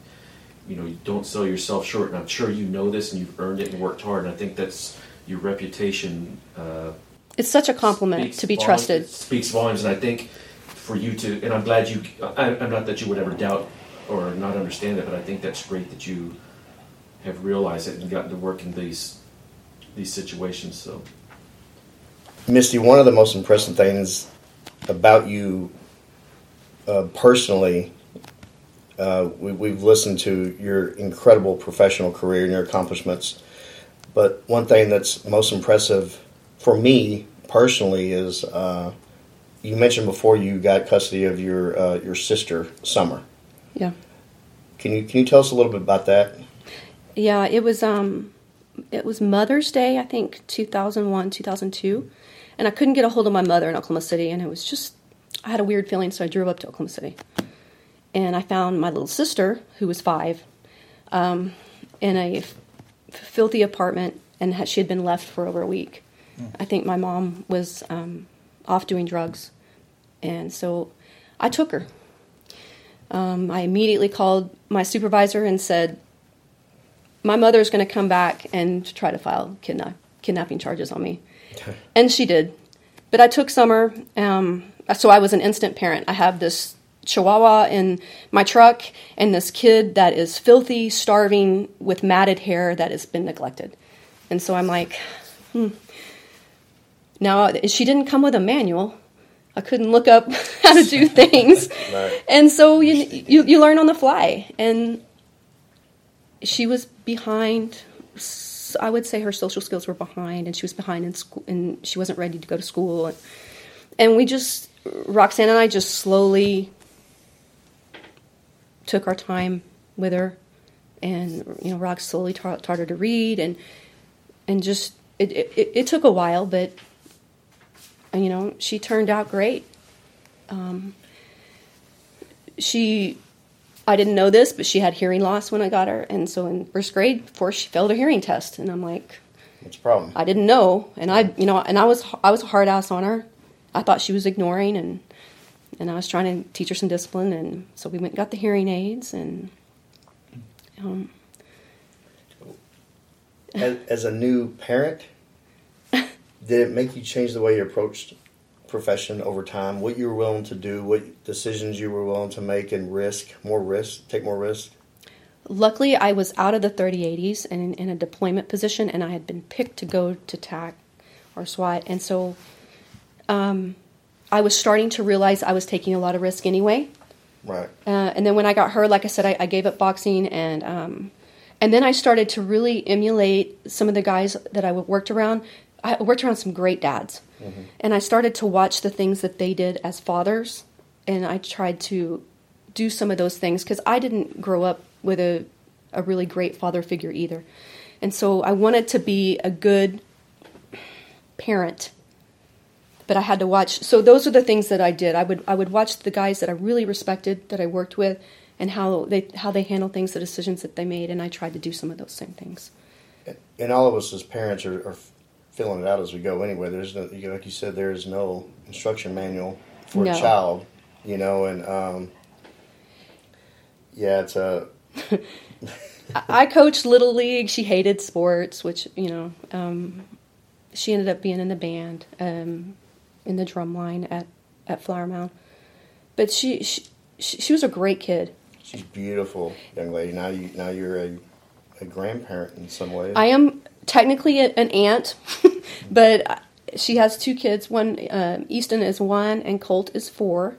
you know, you don't sell yourself short. And I'm sure you know this, and you've earned it and worked hard. And I think that's your reputation. Uh, It's such a compliment speaks to be volumes- trusted. Speaks volumes, and I think for you to, and I'm glad you. I, I'm not that you would ever doubt or not understand it, but I think that's great that you have realized it and gotten to work in these these situations. So Misty, one of the most impressive things about you uh, personally, uh, we, we've listened to your incredible professional career and your accomplishments. But one thing that's most impressive for me personally is uh, you mentioned before you got custody of your uh, your sister, Summer. Yeah. Can you can you tell us a little bit about that? Yeah, it was um it was Mother's Day, I think 2001, 2002. And I couldn't get a hold of my mother in Oklahoma City and it was just I had a weird feeling so I drove up to Oklahoma City. And I found my little sister who was 5 um, in a f- filthy apartment and she had been left for over a week. I think my mom was um, off doing drugs. And so I took her. Um, I immediately called my supervisor and said, my mother is going to come back and try to file kidna- kidnapping charges on me. And she did. But I took Summer, um, so I was an instant parent. I have this chihuahua in my truck and this kid that is filthy, starving, with matted hair that has been neglected. And so I'm like, hmm. Now, uh, she didn't come with a manual. I couldn't look up how to do things. Right. And so you, you, you learn on the fly. And she was behind. I would say her social skills were behind, and she was behind in school, and she wasn't ready to go to school. And, and we just, Roxanne and I just slowly took our time with her, and you know, Rox slowly taught, taught her to read, and and just it, it, it took a while, but you know, she turned out great. Um, she I didn't know this, but she had hearing loss when I got her, and so in first grade, before she failed a hearing test, and I'm like, What's the problem? I didn't know, and I, you know, and I was I was a hard ass on her. I thought she was ignoring, and and I was trying to teach her some discipline, and so we went and got the hearing aids, and um, as, as a new parent, did it make you change the way you approached profession over time? What you were willing to do, what decisions you were willing to make, and risk more risk, take more risk. luckily I was out of the 3080s and in, a deployment position, and I had been picked to go to TAC or SWAT, and so um, I was starting to realize I was taking a lot of risk anyway. Right. Uh, and then when I got her, like I said, I, I gave up boxing, and um, and then I started to really emulate some of the guys that I worked around. I worked around some great dads, mm-hmm. and I started to watch the things that they did as fathers, and I tried to do some of those things because I didn't grow up with a a really great father figure either, and so I wanted to be a good parent but I had to watch. So those are the things that I did. I would I would watch the guys that I really respected that I worked with, and how they how they handled things, the decisions that they made, and I tried to do some of those same things. And all of us as parents are, are filling it out as we go. Anyway, there's no, you know, like you said, there is no instruction manual for No. a child. You know, and um, yeah, it's a. I coached little league. She hated sports, which you know. Um, she ended up being in the band, um, in the drum line at at Flower Mound. But she she she, she was a great kid. she's beautiful young lady. Now you now you're a a grandparent in some ways. I am technically an aunt, but she has two kids. One, um, Easton is one, and Colt is four.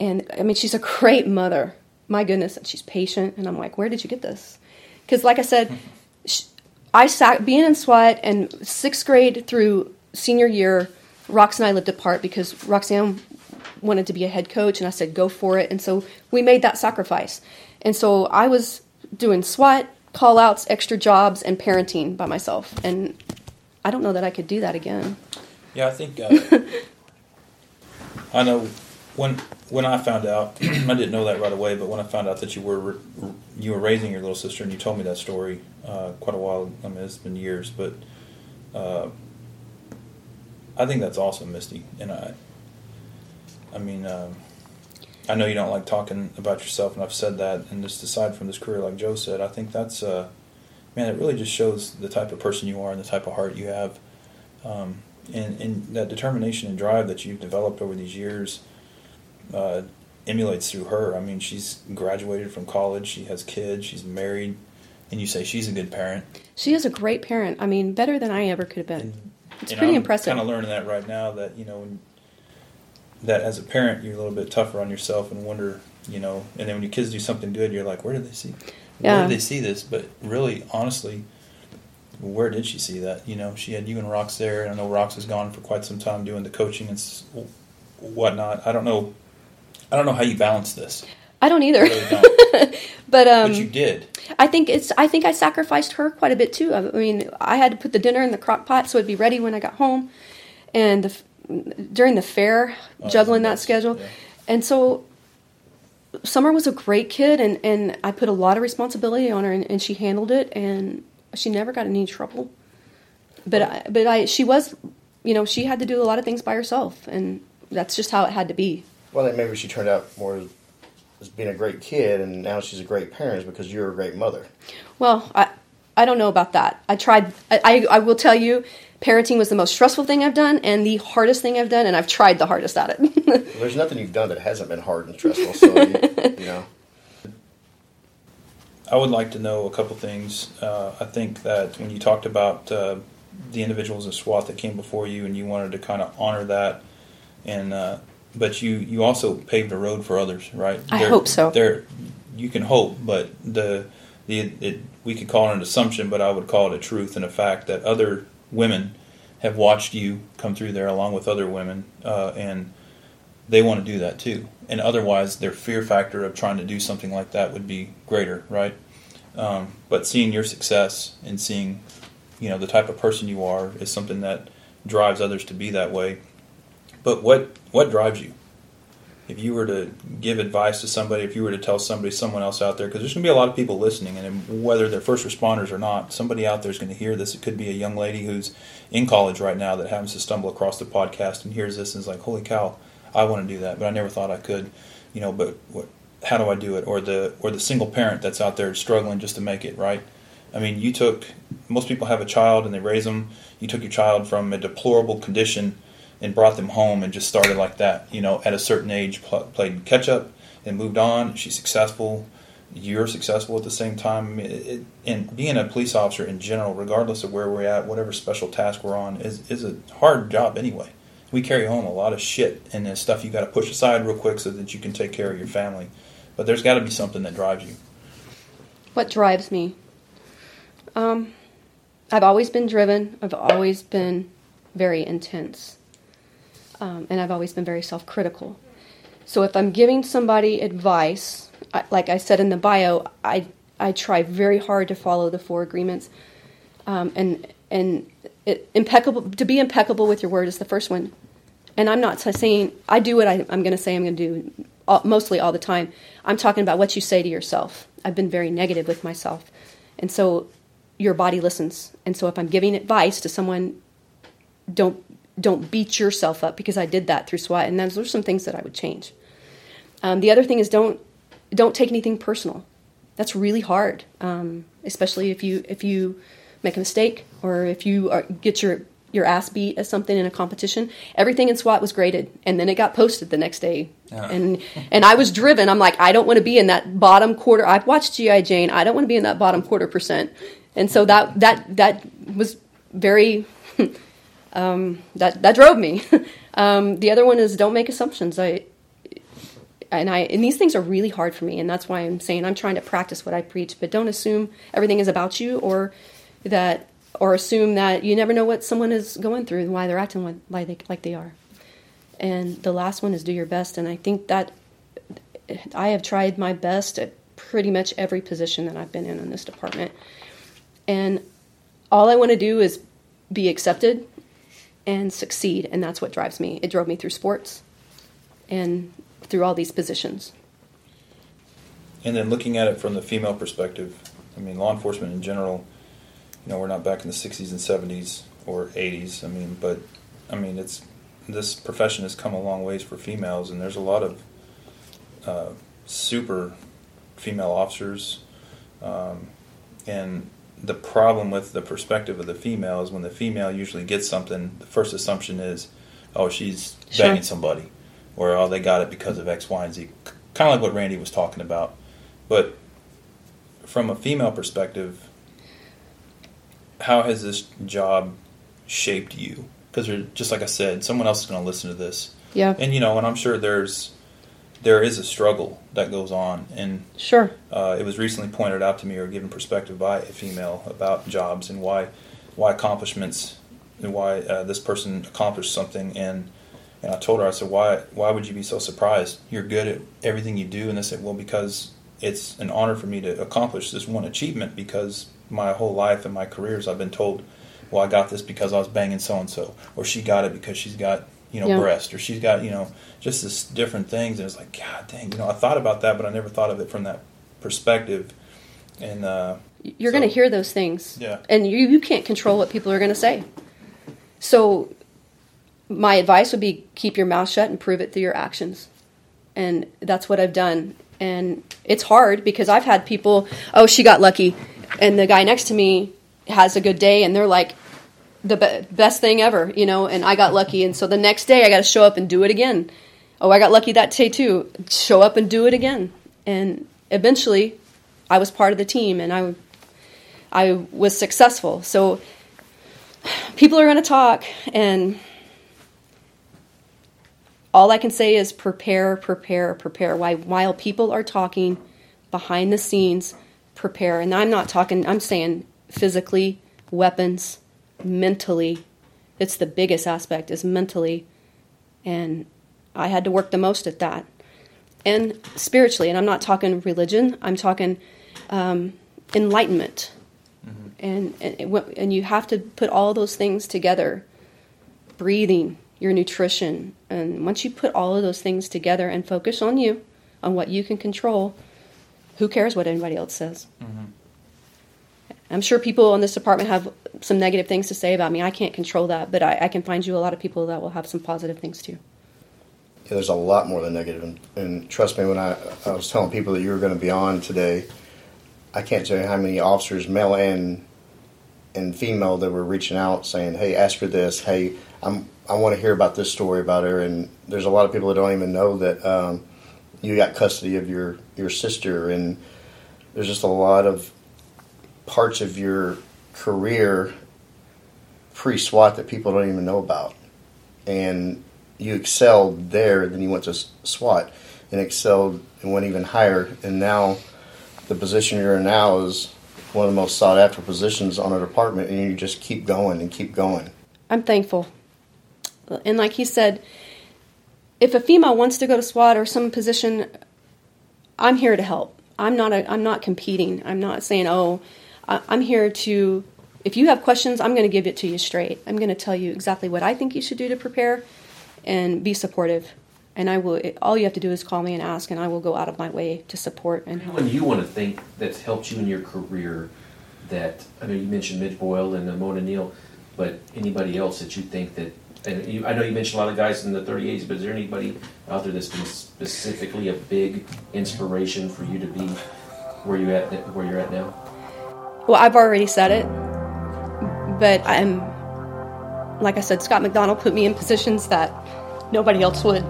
And I mean, she's a great mother. My goodness, and she's patient. And I'm like, where did you get this? Because, like I said, sh I sat being in SWAT and sixth grade through senior year. Rox and I lived apart because Roxanne wanted to be a head coach, and I said, go for it. And so we made that sacrifice. And so I was doing SWAT, call outs, extra jobs, and parenting by myself. And I don't know that I could do that again. Yeah, I think uh, I know when when I found out, I didn't know that right away, but when I found out that you were you were raising your little sister, and you told me that story uh, quite a while. I mean, it's been years, but uh, I think that's awesome, Misty. And I, I mean, um, I know you don't like talking about yourself, and I've said that. And just aside from this career, like Joe said, I think that's uh, man, it really just shows the type of person you are and the type of heart you have, um, and and that determination and drive that you've developed over these years. Uh, emulates through her. I mean, she's graduated from college. She has kids. She's married, and you say she's a good parent. She is a great parent. I mean, better than I ever could have been. And, It's and pretty I'm impressive. Kind of learning that right now. That you know, when- that as a parent, you're a little bit tougher on yourself and wonder, you know. And then when your kids do something good, you're like, where did they see? Yeah. Where did they see this? But really, honestly, where did she see that? You know, she had you and Rox there, and I know Rox has gone for quite some time doing the coaching and whatnot. I don't know. I don't know how you balance this. I don't either. I really don't. but um, but you did. I think it's. I think I sacrificed her quite a bit too. I mean, I had to put the dinner in the crock pot so it'd be ready when I got home, and the, during the fair, Oh, juggling that schedule, yeah. and so. Summer was a great kid, and, and I put a lot of responsibility on her, and, and she handled it, and she never got in any trouble. But I, but I, she was, you know, she had to do a lot of things by herself, and that's just how it had to be. Well, maybe she turned out more as, as being a great kid, and now she's a great parent because you're a great mother. Well, I I don't know about that. I tried. I, I I will tell you, parenting was the most stressful thing I've done and the hardest thing I've done, and I've tried the hardest at it. Well, there's nothing you've done that hasn't been hard and stressful. So you, you know, I would like to know a couple things. Uh, I think that when you talked about uh, the individuals in SWAT that came before you, and you wanted to kind of honor that, and uh, but you you also paved a road for others, right? I hope so. There, you can hope, but the the it, we could call it an assumption, but I would call it a truth and a fact that other women have watched you come through there along with other women, uh, and they want to do that too. And otherwise, their fear factor of trying to do something like that would be greater, right? Um, but seeing your success and seeing, you know, the type of person you are is something that drives others to be that way. But what what drives you? If you were to give advice to somebody, if you were to tell somebody, someone else out there, because there's going to be a lot of people listening, and whether they're first responders or not, somebody out there is going to hear this. It could be a young lady who's in college right now that happens to stumble across the podcast and hears this and is like, "Holy cow, I want to do that, but I never thought I could." You know, but what, how do I do it? Or the or the single parent that's out there struggling just to make it right. I mean, you took most people have a child and they raise them. You took your child from a deplorable condition and brought them home and just started like that. You know, at a certain age, pl- played catch up and moved on. She's successful. You're successful at the same time. It, it, and being a police officer in general, regardless of where we're at, whatever special task we're on, is is a hard job anyway. We carry home a lot of shit and there's stuff you got to push aside real quick so that you can take care of your family. But there's got to be something that drives you. what drives me? Um, I've always been driven. I've always been very intense, um, and I've always been very self-critical. So if I'm giving somebody advice, I, like I said in the bio, I I try very hard to follow the four agreements, um, and and it, impeccable to be impeccable with your word is the first one. And I'm not saying I do what I, I'm going to say I'm going to do all, mostly all the time. I'm talking about what you say to yourself. I've been very negative with myself, and so your body listens. And so if I'm giving advice to someone, don't don't beat yourself up because I did that through SWAT, and those are some things that I would change. Um, the other thing is don't don't take anything personal. That's really hard, um, especially if you if you make a mistake or if you are, get your your ass beat at something in a competition. Everything in SWAT was graded, and then it got posted the next day. And and I was driven. I'm like, I don't want to be in that bottom quarter. I've watched GI Jane. I don't want to be in that bottom quarter percent. And so that that that was very um, that that drove me. um, the other one is don't make assumptions. I and I and these things are really hard for me, and that's why I'm saying I'm trying to practice what I preach. But don't assume everything is about you, or that or assume that you never know what someone is going through and why they're acting like- they, like they are. And the last one is do your best, and I think that I have tried my best at pretty much every position that I've been in in this department. And all I want to do is be accepted and succeed, and that's what drives me. It drove me through sports and through all these positions. And then looking at it from the female perspective, I mean, law enforcement in general, you know, we're not back in the 60s and 70s or 80s. I mean, but I mean, it's this profession has come a long ways for females, and there's a lot of uh, super female officers, um, and the problem with the perspective of the female is when the female usually gets something, the first assumption is, oh, she's Sure. banging somebody, or oh, they got it because of X, Y, and Z. Kind of like what Randy was talking about, but from a female perspective, how has this job shaped you? Because just like I said, someone else is going to listen to this, Yeah. and you know, and I'm sure there's there is a struggle that goes on, and Sure. uh, it was recently pointed out to me or given perspective by a female about jobs and why why accomplishments and why uh, this person accomplished something and and I told her I said why why would you be so surprised you're good at everything you do and they said well because it's an honor for me to accomplish this one achievement because my whole life and my careers I've been told well I got this because I was banging so and so or she got it because she's got you know Yeah. breast or she's got you know just this different things and it's like god dang you know I thought about that but I never thought of it from that perspective and uh, You're So- going to hear those things. Yeah. And you, you can't control what people are going to say. So, my advice would be keep your mouth shut and prove it through your actions. And that's what I've done. And it's hard because I've had people, oh, she got lucky. And the guy next to me has a good day and they're like, the be- best thing ever, you know, and I got lucky. And so the next day I got to show up and do it again. Oh, I got lucky that day too. Show up and do it again. And eventually I was part of the team and I, I was successful. So people are going to talk and all I can say is prepare, prepare, prepare. Why, while people are talking behind the scenes, prepare. And I'm not talking, I'm saying physically, weapons, mentally. It's the biggest aspect is mentally. And I had to work the most at that. And spiritually, and I'm not talking religion, I'm talking um, enlightenment. And, and, it wa- and you have to put all those things together breathing, your nutrition. And once you put all of those things together and focus on you, on what you can control, who cares what anybody else says? I'm sure people in this department have some negative things to say about me. I can't control that, but I, I can find you a lot of people that will have some positive things too. Yeah, there's a lot more than negative, and, and trust me, when I, I was telling people that you were going to be on today, I can't tell you how many officers, male and and female, that were reaching out saying, "Hey, ask her this. Hey, I'm I want to hear about this story about her." And there's a lot of people that don't even know that um, you got custody of your your sister, and there's just a lot of parts of your career pre SWAT that people don't even know about, and you excelled there, then you went to SWAT and excelled and went even higher, and now the position you're in now is one of the most sought after positions on a department, and you just keep going and keep going. I'm thankful. And like he said, if a female wants to go to SWAT or some position, I'm here to help. I'm not a, I'm not competing. I'm not saying, oh, I'm here to. If you have questions, I'm going to give it to you straight. I'm going to tell you exactly what I think you should do to prepare, and be supportive. And I will. All you have to do is call me and ask, and I will go out of my way to support and help. When you want to think that's helped you in your career, that I know you mentioned Midge Boyle and uh, Mona Neal, but anybody else that you think that, and you, I know you mentioned a lot of guys in the 38s, but is there anybody out there that's been specifically a big inspiration for you to be where you at where you're at now? Well, I've already said it, but I'm, like I said, Scott McDonald put me in positions that nobody else would.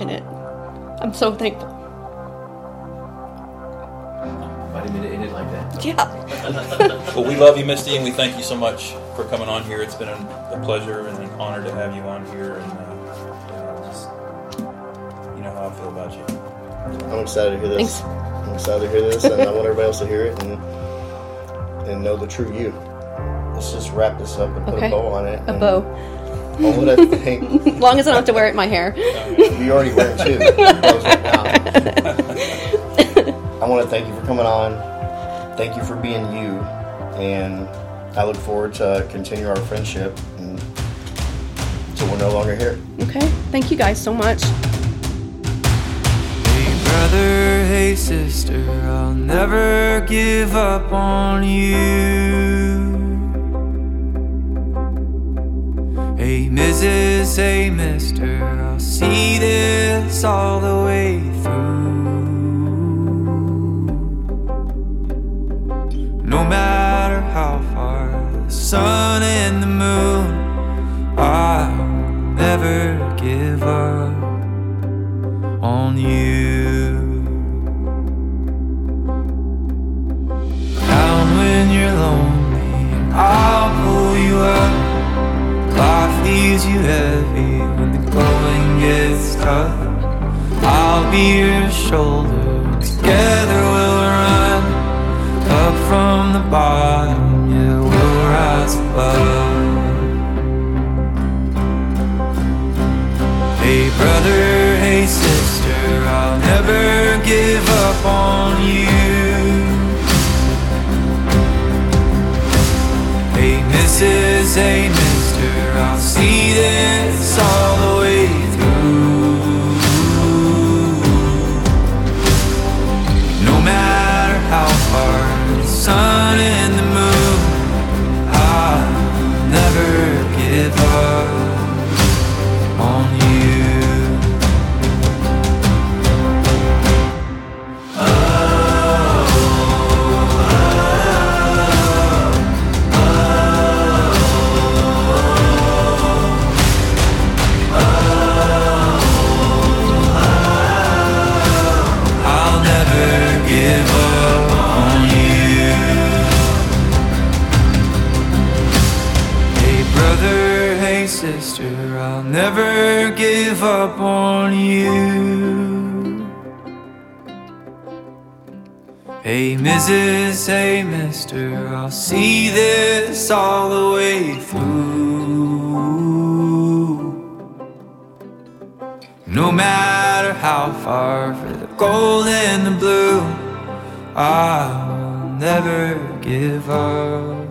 In it, I'm so thankful. I didn't mean to end it like that. Yeah. Well, we love you, Misty, and we thank you so much for coming on here. It's been a, a pleasure and an honor to have you on here, and uh, just you know how I feel about you. I'm excited to hear this. Thanks. I'm excited to hear this, and I want everybody else to hear it and and know the true you. Let's just wrap this up and put Okay. a bow on it. A bow. All that I think As long as I don't have to wear it in my hair. you already wear two. bows right. I want to thank you for coming on. Thank you for being you, and I look forward to continue our friendship until we're no longer here. Okay. Thank you guys so much. Brother, hey sister, I'll never give up on you. Hey Mrs., hey Mister, I'll see this all the way through. No matter how far the sun and the moon, I'll never give up on you. Down when you're lonely, I'll pull you up. Life leaves you heavy when the going gets tough. I'll be your shoulder. Together Mrs., hey Mister, I'll see this all the way through. No matter how far for the gold and the blue, I'll never give up.